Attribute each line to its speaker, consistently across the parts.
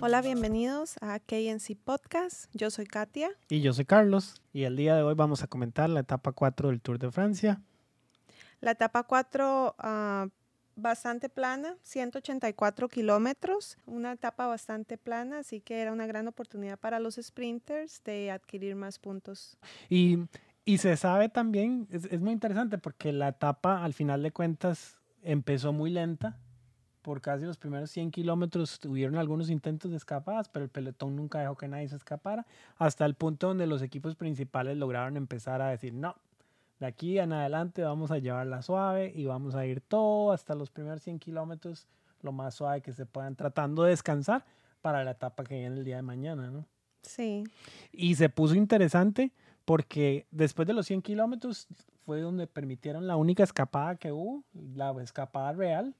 Speaker 1: Hola, bienvenidos a KNC Podcast. Yo soy Katia.
Speaker 2: Y yo soy Carlos. Y el día de hoy vamos a comentar la etapa 4 del Tour de Francia.
Speaker 1: La etapa 4, ah, bastante plana, 184 kilómetros. Una etapa bastante plana, así que era una gran oportunidad para los sprinters de adquirir más puntos.
Speaker 2: Y, y se sabe también, es, es muy interesante porque la etapa al final de cuentas empezó muy lenta por casi los primeros 100 kilómetros tuvieron algunos intentos de escapadas, pero el pelotón nunca dejó que nadie se escapara, hasta el punto donde los equipos principales lograron empezar a decir, no, de aquí en adelante vamos a llevarla suave y vamos a ir todo hasta los primeros 100 kilómetros, lo más suave que se puedan, tratando de descansar para la etapa que viene el día de mañana, ¿no?
Speaker 1: Sí.
Speaker 2: Y se puso interesante porque después de los 100 kilómetros fue donde permitieron la única escapada que hubo, la escapada real.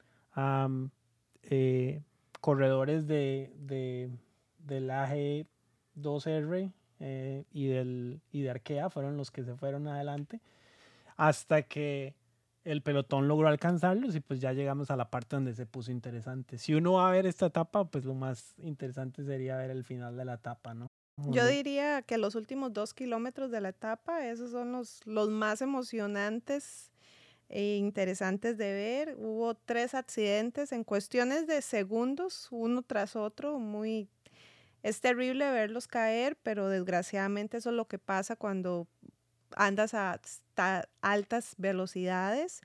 Speaker 2: Eh, corredores de, de, del AG2R eh, y, del, y de Arkea fueron los que se fueron adelante hasta que el pelotón logró alcanzarlos y pues ya llegamos a la parte donde se puso interesante. Si uno va a ver esta etapa, pues lo más interesante sería ver el final de la etapa, ¿no?
Speaker 1: Yo diría que los últimos dos kilómetros de la etapa, esos son los, los más emocionantes e interesantes de ver. Hubo tres accidentes en cuestiones de segundos, uno tras otro, muy... Es terrible verlos caer, pero desgraciadamente eso es lo que pasa cuando andas a altas velocidades.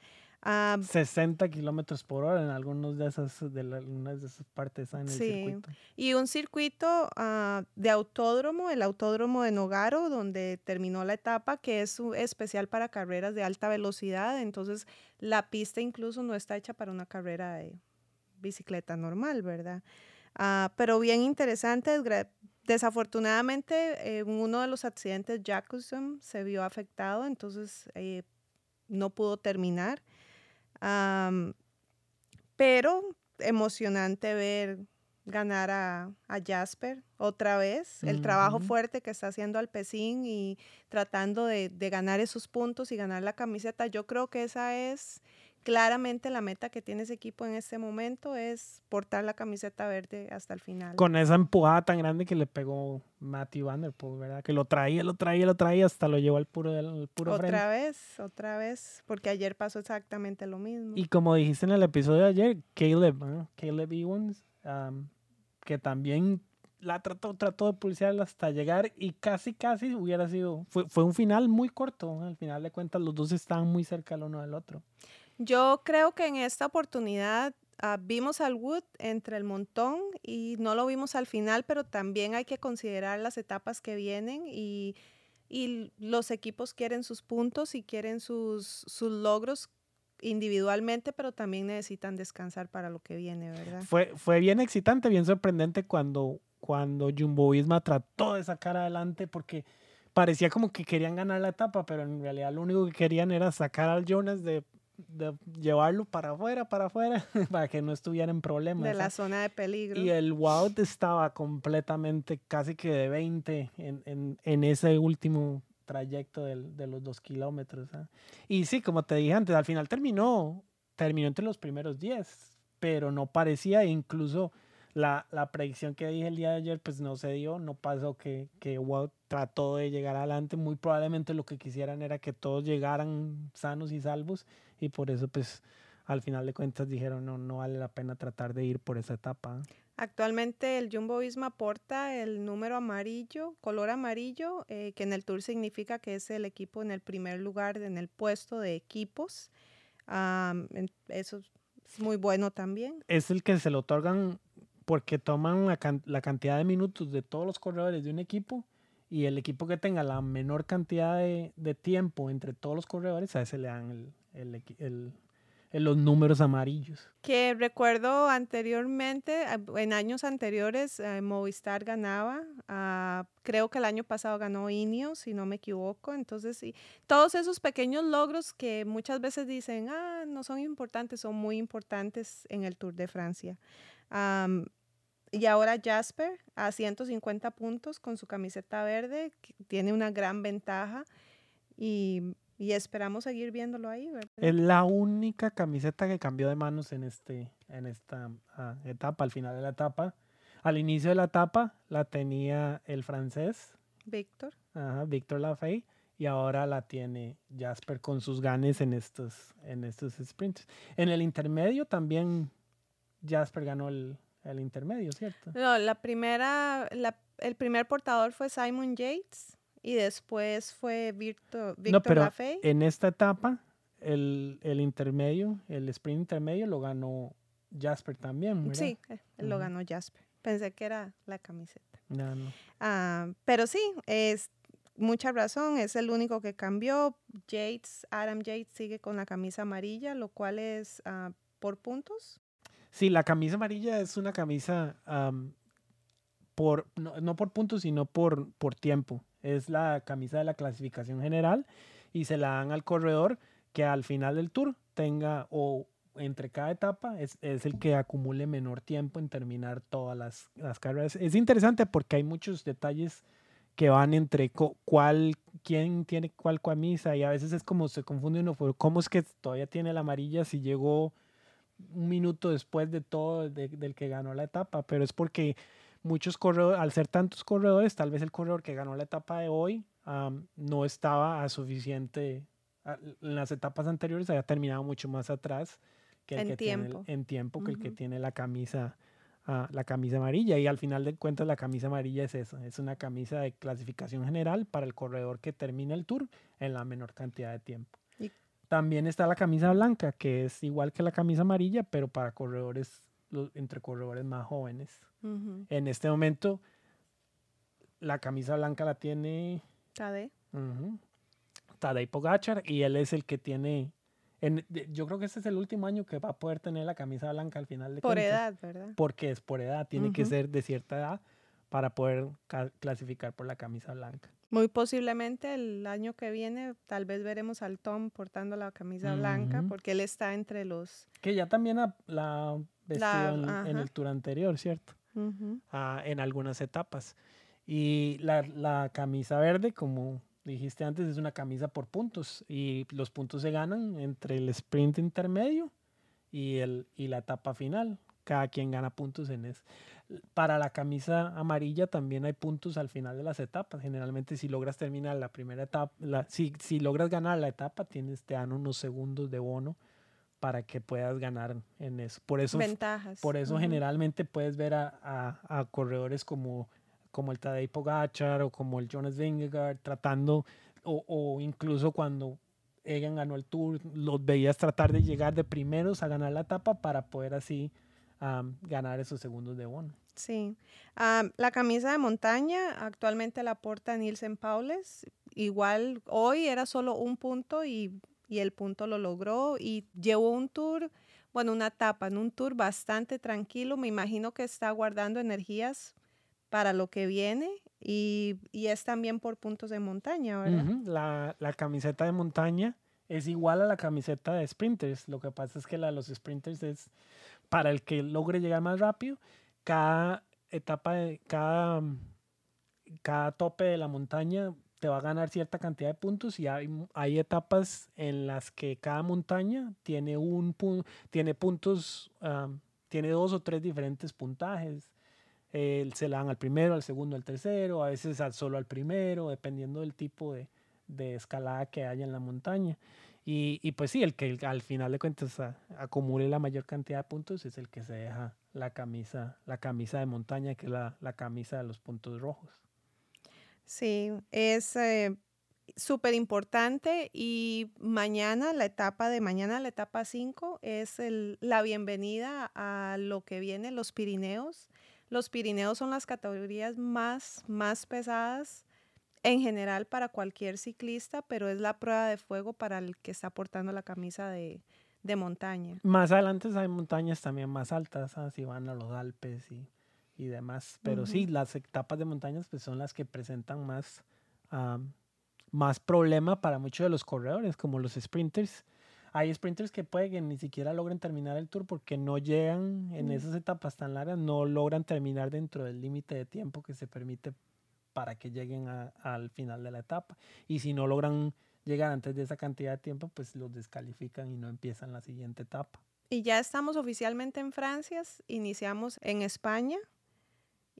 Speaker 2: 60 kilómetros por hora en algunas de esas, de, algunas de esas partes en el sí. circuito.
Speaker 1: Y un circuito uh, de autódromo, el autódromo de Nogaro, donde terminó la etapa, que es especial para carreras de alta velocidad. Entonces, la pista incluso no está hecha para una carrera de bicicleta normal, ¿verdad? Uh, pero bien interesante. Desafortunadamente, en uno de los accidentes, Jacobson se vio afectado, entonces eh, no pudo terminar pero emocionante ver ganar a, Jasper otra vez, el trabajo fuerte que está haciendo Alpecin y tratando de, de, ganar esos puntos y ganar la camiseta. Yo creo que esa es claramente la meta que tiene ese equipo en este momento es portar la camiseta verde hasta el final.
Speaker 2: Con esa empujada tan grande que le pegó Matthew Van ¿verdad? Que lo traía, lo traía, lo traía hasta lo llevó al puro, al puro
Speaker 1: Otra vez, otra vez, porque ayer pasó exactamente lo mismo.
Speaker 2: Y como dijiste en el episodio de ayer, Caleb, Caleb Ewans, que también la trató, trató de pulsearla hasta llegar y casi, casi hubiera sido, fue, fue un final muy corto, al final de cuentas los dos estaban muy cerca el uno del otro.
Speaker 1: Yo creo que en esta oportunidad uh, vimos al Wood entre el montón y no lo vimos al final, pero también hay que considerar las etapas que vienen y, y los equipos quieren sus puntos y quieren sus, sus logros individualmente, pero también necesitan descansar para lo que viene, ¿verdad?
Speaker 2: Fue, fue bien excitante, bien sorprendente cuando, cuando Jumbo Visma trató de sacar adelante porque parecía como que querían ganar la etapa, pero en realidad lo único que querían era sacar al Jonas de de llevarlo para afuera, para afuera, para que no estuviera en problemas.
Speaker 1: De la zona de peligro.
Speaker 2: Y el Wout estaba completamente, casi que de 20 en, en, en ese último trayecto del, de los dos kilómetros. ¿ah? Y sí, como te dije antes, al final terminó, terminó entre los primeros 10, pero no parecía, incluso la, la, predicción que dije el día de ayer, pues no se dio, no pasó que, que Wout trató de llegar adelante. Muy probablemente lo que quisieran era que todos llegaran sanos y salvos y por eso pues al final de cuentas dijeron no, no vale la pena tratar de ir por esa etapa.
Speaker 1: Actualmente el Jumbo Visma porta el número amarillo, color amarillo, eh, que en el Tour significa que es el equipo en el primer lugar en el puesto de equipos. eso es muy bueno también.
Speaker 2: Es el que se le otorgan porque toman la, la, cantidad de minutos de todos los corredores de un equipo y el equipo que tenga la menor cantidad de, de tiempo entre todos los corredores, a ese le dan el, el, el, los números amarillos.
Speaker 1: Que recuerdo anteriormente, en años anteriores, eh, Movistar ganaba. Uh, creo que el año pasado ganó Inio, si no me equivoco. Entonces, sí, todos esos pequeños logros que muchas veces dicen, ah, no son importantes, son muy importantes en el Tour de Francia. Um, y ahora Jasper a 150 puntos con su camiseta verde, tiene una gran ventaja. Y y esperamos seguir viéndolo ahí, ¿verdad?
Speaker 2: Es la única camiseta que cambió de manos en, este, en esta ah, etapa, al final de la etapa. Al inicio de la etapa la tenía el francés.
Speaker 1: Víctor.
Speaker 2: Ajá, Víctor Lafay. Y ahora la tiene Jasper con sus ganes en estos, en estos sprints. En el intermedio también Jasper ganó el, el intermedio, ¿cierto?
Speaker 1: No, la primera, la, el primer portador fue Simon Yates y después fue Víctor, Víctor
Speaker 2: no, pero
Speaker 1: Lafay.
Speaker 2: en esta etapa, el, el intermedio, el sprint intermedio lo ganó Jasper también, ¿verdad?
Speaker 1: Sí, eh, lo ganó Jasper. Pensé que era la camiseta.
Speaker 2: No, no.
Speaker 1: Ah, pero sí, es mucha razón, es el único que cambió. Yates, Adam Yates sigue con la camisa amarilla, lo cual es ah, por puntos.
Speaker 2: Sí, la camisa amarilla es una camisa am, por, no, no por puntos, sino por, por tiempo. Es la camisa de la clasificación general y se la dan al corredor que al final del tour tenga o entre cada etapa es, es el que acumule menor tiempo en terminar todas las, las carreras. Es interesante porque hay muchos detalles que van entre cuál, quién tiene cuál camisa y a veces es como se confunde uno, cómo es que todavía tiene la amarilla si llegó un minuto después de todo de- del que ganó la etapa, pero es porque muchos corredores, al ser tantos corredores, tal vez el corredor que ganó la etapa de hoy no estaba a suficiente, a- en las etapas anteriores había terminado mucho más atrás que el
Speaker 1: En
Speaker 2: que tiene
Speaker 1: tiempo.
Speaker 2: en tiempo que el que tiene la camisa ah, la camisa amarilla y al final de cuentas la camisa amarilla es eso, es una camisa de clasificación general para el corredor que termina el tour en la menor cantidad de tiempo.
Speaker 1: Y-
Speaker 2: También está la camisa blanca, que es igual que la camisa amarilla, pero para corredores, lo- entre corredores más jóvenes.
Speaker 1: Ujú.
Speaker 2: En este momento, la camisa blanca la tiene
Speaker 1: Tade.
Speaker 2: ujú, Tadej Pogacar y él es el que tiene, en- yo creo que este es el último año que va a poder tener la camisa blanca al final de
Speaker 1: Por
Speaker 2: cuentas
Speaker 1: edad, ¿verdad?
Speaker 2: porque es por edad, tiene que
Speaker 1: Ujú.
Speaker 2: ser de cierta edad para poder ca- clasificar por la camisa blanca.
Speaker 1: Muy posiblemente el año que viene tal vez veremos al Tom portando la camisa blanca
Speaker 2: Ujú.
Speaker 1: porque él está entre los...
Speaker 2: Que ya también la vestido
Speaker 1: La-
Speaker 2: en, en el tour anterior, ¿cierto?
Speaker 1: Ujú.
Speaker 2: Ah, en algunas etapas. Y la, la camisa verde, como dijiste antes, es una camisa por puntos y los puntos se ganan entre el sprint intermedio y, el, y la etapa final. Cada quien gana puntos en eso. Para la camisa amarilla también hay puntos al final de las etapas. Generalmente si logras terminar la primera etapa, la- si, si logras ganar la etapa, tienes, te dan unos segundos de bono para que puedas ganar en eso. Por eso
Speaker 1: Ventajas.
Speaker 2: por eso
Speaker 1: Ujú.
Speaker 2: generalmente puedes ver a, a- a corredores como, como el Tadej Pogacar o como el Jonas Vingegaard tratando, o, o incluso cuando Egan ganó el Tour, los veías tratar de llegar de primeros a ganar la etapa para poder así am, ganar esos segundos de bono.
Speaker 1: Sí. Am, la camisa de montaña actualmente la porta Nielsen Paules. Igual hoy era solo un punto y, y el punto lo logró y llevó un tour, bueno, una etapa en un tour bastante tranquilo. Me imagino que está guardando energías para lo que viene y, y es también por puntos de montaña, ¿verdad?
Speaker 2: La, la camiseta de montaña es igual a la camiseta de sprinters. Lo que pasa es que la de los sprinters es para el que logre llegar más rápido. Cada etapa, de, cada, cada tope de la montaña te va a ganar cierta cantidad de puntos y hay, etapas en las que cada montaña tiene un tiene puntos, am, tiene dos o tres diferentes puntajes. Se la dan al primero, al segundo, al tercero, a veces al, solo al primero, dependiendo del tipo de, de escalada que haya en la montaña. Y, pues sí, el que al final de cuentas acumule la mayor cantidad de puntos es el que se deja la camisa, la camisa de montaña, que es la, la camisa de los puntos rojos.
Speaker 1: Sí, es eh, súper importante y mañana, la etapa de mañana, la etapa 5, es el- la bienvenida a lo que viene, los Pirineos. Los Pirineos son las categorías más, más pesadas en general para cualquier ciclista, pero es la prueba de fuego para el que está portando la camisa de, de montaña.
Speaker 2: Más adelante hay montañas también más altas, si van a los Alpes y, y demás. Pero sí, las etapas de montañas pues, son las que presentan más, am, más problema para muchos de los corredores, como los sprinters. Hay sprinters que pueden que ni siquiera logren terminar el tour porque no llegan en
Speaker 1: Mm.
Speaker 2: esas etapas tan largas, no logran terminar dentro del límite de tiempo que se permite para que lleguen a- al final de la etapa. Y si no logran llegar antes de esa cantidad de tiempo, pues los descalifican y no empiezan la siguiente etapa.
Speaker 1: Y ya estamos oficialmente en Francia, iniciamos en España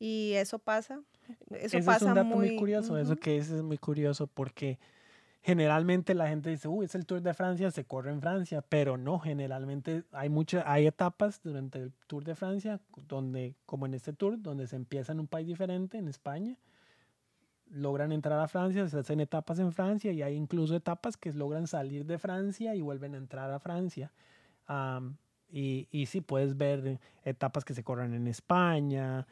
Speaker 1: y eso pasa. Eso pasa
Speaker 2: es un dato muy, curioso, eso que es, es muy curioso porque generalmente la gente dice, uy, es el Tour de Francia, se corre en Francia, pero no, generalmente hay muchas, hay etapas durante el Tour de Francia donde, como en este Tour, donde se empieza en un país diferente, en España, logran entrar a Francia, se hacen etapas en Francia y hay incluso etapas que logran salir de Francia y vuelven a entrar a Francia. y, y sí, puedes ver etapas que se corren en España,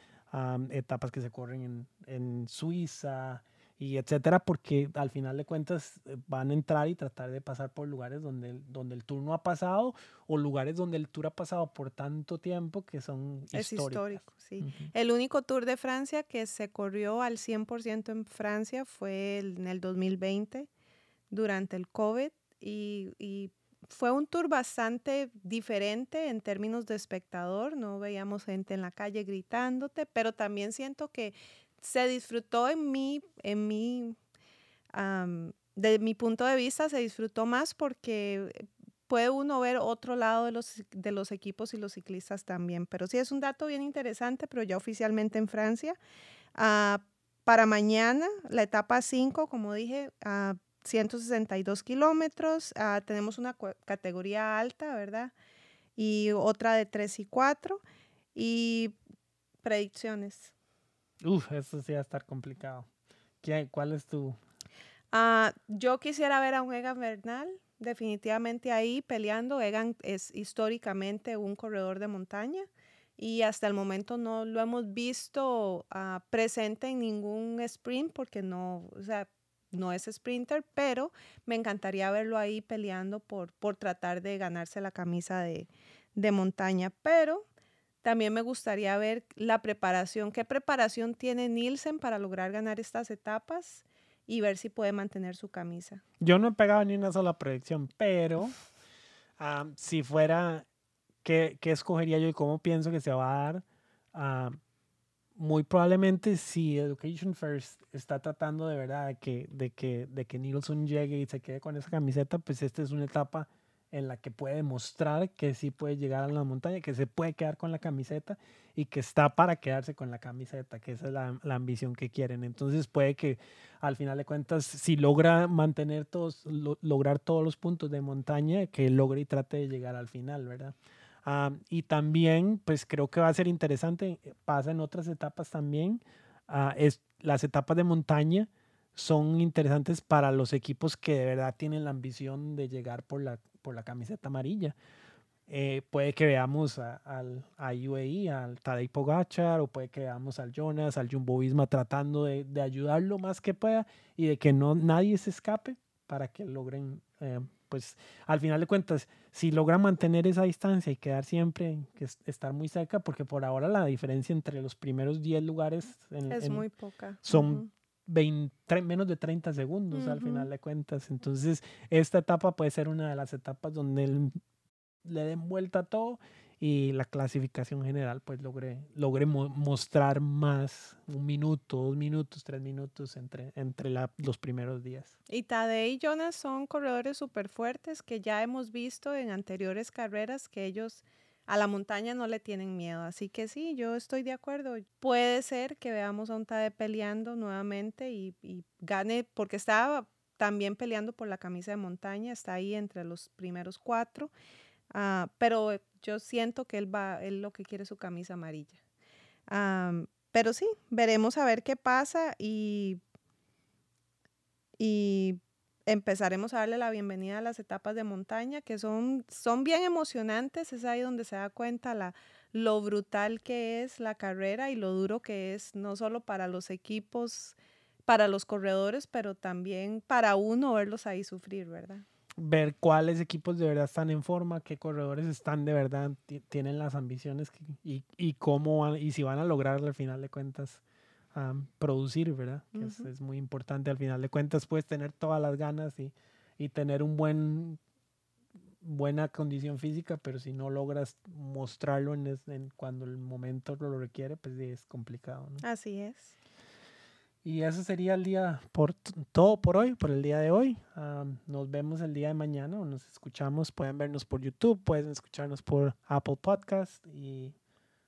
Speaker 2: etapas que se corren en, en Suiza, y etcétera, porque al final de cuentas eh, van a entrar y tratar de pasar por lugares donde, donde el tour no ha pasado o lugares donde el tour ha pasado por tanto tiempo que son
Speaker 1: es histórico, sí. El único tour de Francia que se corrió al 100% en Francia fue en el 2020 durante el COVID y, y fue un tour bastante diferente en términos de espectador, no veíamos gente en la calle gritándote, pero también siento que se disfrutó en mí, en mí, de mi punto de vista, se disfrutó más porque puede uno ver otro lado de los, de los equipos y los ciclistas también. Pero sí es un dato bien interesante, pero ya oficialmente en Francia. Ah, para mañana, la etapa 5, como dije, a 162 kilómetros. Ah, tenemos una categoría alta, ¿verdad? Y otra de 3 y 4. Y predicciones.
Speaker 2: Uf, eso sí va a estar complicado. ¿Qué, ¿Cuál es tu...?
Speaker 1: Uh, yo quisiera ver a un Egan Bernal definitivamente ahí peleando. Egan es históricamente un corredor de montaña y hasta el momento no lo hemos visto uh, presente en ningún sprint porque no, o sea, no es sprinter, pero me encantaría verlo ahí peleando por, por tratar de ganarse la camisa de, de montaña. Pero también me gustaría ver la preparación, qué preparación tiene Nielsen para lograr ganar estas etapas y ver si puede mantener su camisa.
Speaker 2: Yo no he pegado ni una sola predicción, pero si fuera, ¿qué, ¿qué, escogería yo y cómo pienso que se va a dar? Muy probablemente si Education First está tratando de verdad de que, de que, de que Nielsen llegue y se quede con esa camiseta, pues esta es una etapa en la que puede demostrar que sí puede llegar a la montaña, que se puede quedar con la camiseta y que está para quedarse con la camiseta, que esa es la, ambición que quieren. Entonces puede que al final de cuentas, si logra mantener todos, lograr todos los puntos de montaña, que logre y trate de llegar al final, ¿verdad? Y también, pues creo que va a ser interesante, pasa en otras etapas también, ah, es, las etapas de montaña son interesantes para los equipos que de verdad tienen la ambición de llegar por la, por la camiseta amarilla. Eh, puede que veamos al, a UAE, al Tadej Pogachar, o puede que veamos al Jonas, al Jumbo Visma tratando de, de ayudar lo más que pueda y de que no nadie se escape para que logren, eh, pues al final de cuentas, si logran mantener esa distancia y quedar siempre, que estar muy cerca, porque por ahora la diferencia entre los primeros 10 lugares
Speaker 1: es muy poca.
Speaker 2: Son 20, menos de 30 segundos al final de cuentas. Entonces, esta etapa puede ser una de las etapas donde le den vuelta a todo y la clasificación general pues logre, logre mostrar más un minuto, dos minutos, tres minutos entre, entre los primeros días.
Speaker 1: Y Tadej y Jonas son corredores súper fuertes que ya hemos visto en anteriores carreras que ellos a la montaña no le tienen miedo. Así que sí, yo estoy de acuerdo. Puede ser que veamos a un Tade peleando nuevamente y, gane, porque estaba también peleando por la camisa de montaña, está ahí entre los primeros cuatro, ah, pero yo siento que él va, él lo que quiere es su camisa amarilla. pero sí, veremos a ver qué pasa y, y empezaremos a darle la bienvenida a las etapas de montaña, que son, son bien emocionantes, es ahí donde se da cuenta la, lo brutal que es la carrera y lo duro que es, no solo para los equipos, para los corredores, pero también para uno verlos ahí sufrir, ¿verdad?
Speaker 2: Ver cuáles equipos de verdad están en forma, qué corredores están de verdad, tienen las ambiciones y, y cómo y si van a lograr al final de cuentas producir, ¿verdad? Que es, muy importante. Al final de cuentas, puedes tener todas las ganas y, y tener un buen buena condición física, pero si no logras mostrarlo en, cuando el momento lo requiere, pues es complicado. ¿no?
Speaker 1: Así es.
Speaker 2: Y eso sería el día por todo por hoy, por el día de hoy. nos vemos el día de mañana o nos escuchamos. Pueden vernos por YouTube, pueden escucharnos por Apple Podcast y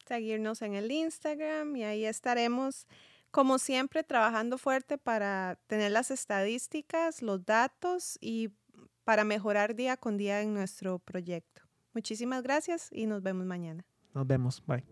Speaker 1: seguirnos en el Instagram y ahí estaremos como siempre trabajando fuerte para tener las estadísticas, los datos y para mejorar día con día en nuestro proyecto. Muchísimas gracias y nos vemos mañana.
Speaker 2: Nos vemos. Bye.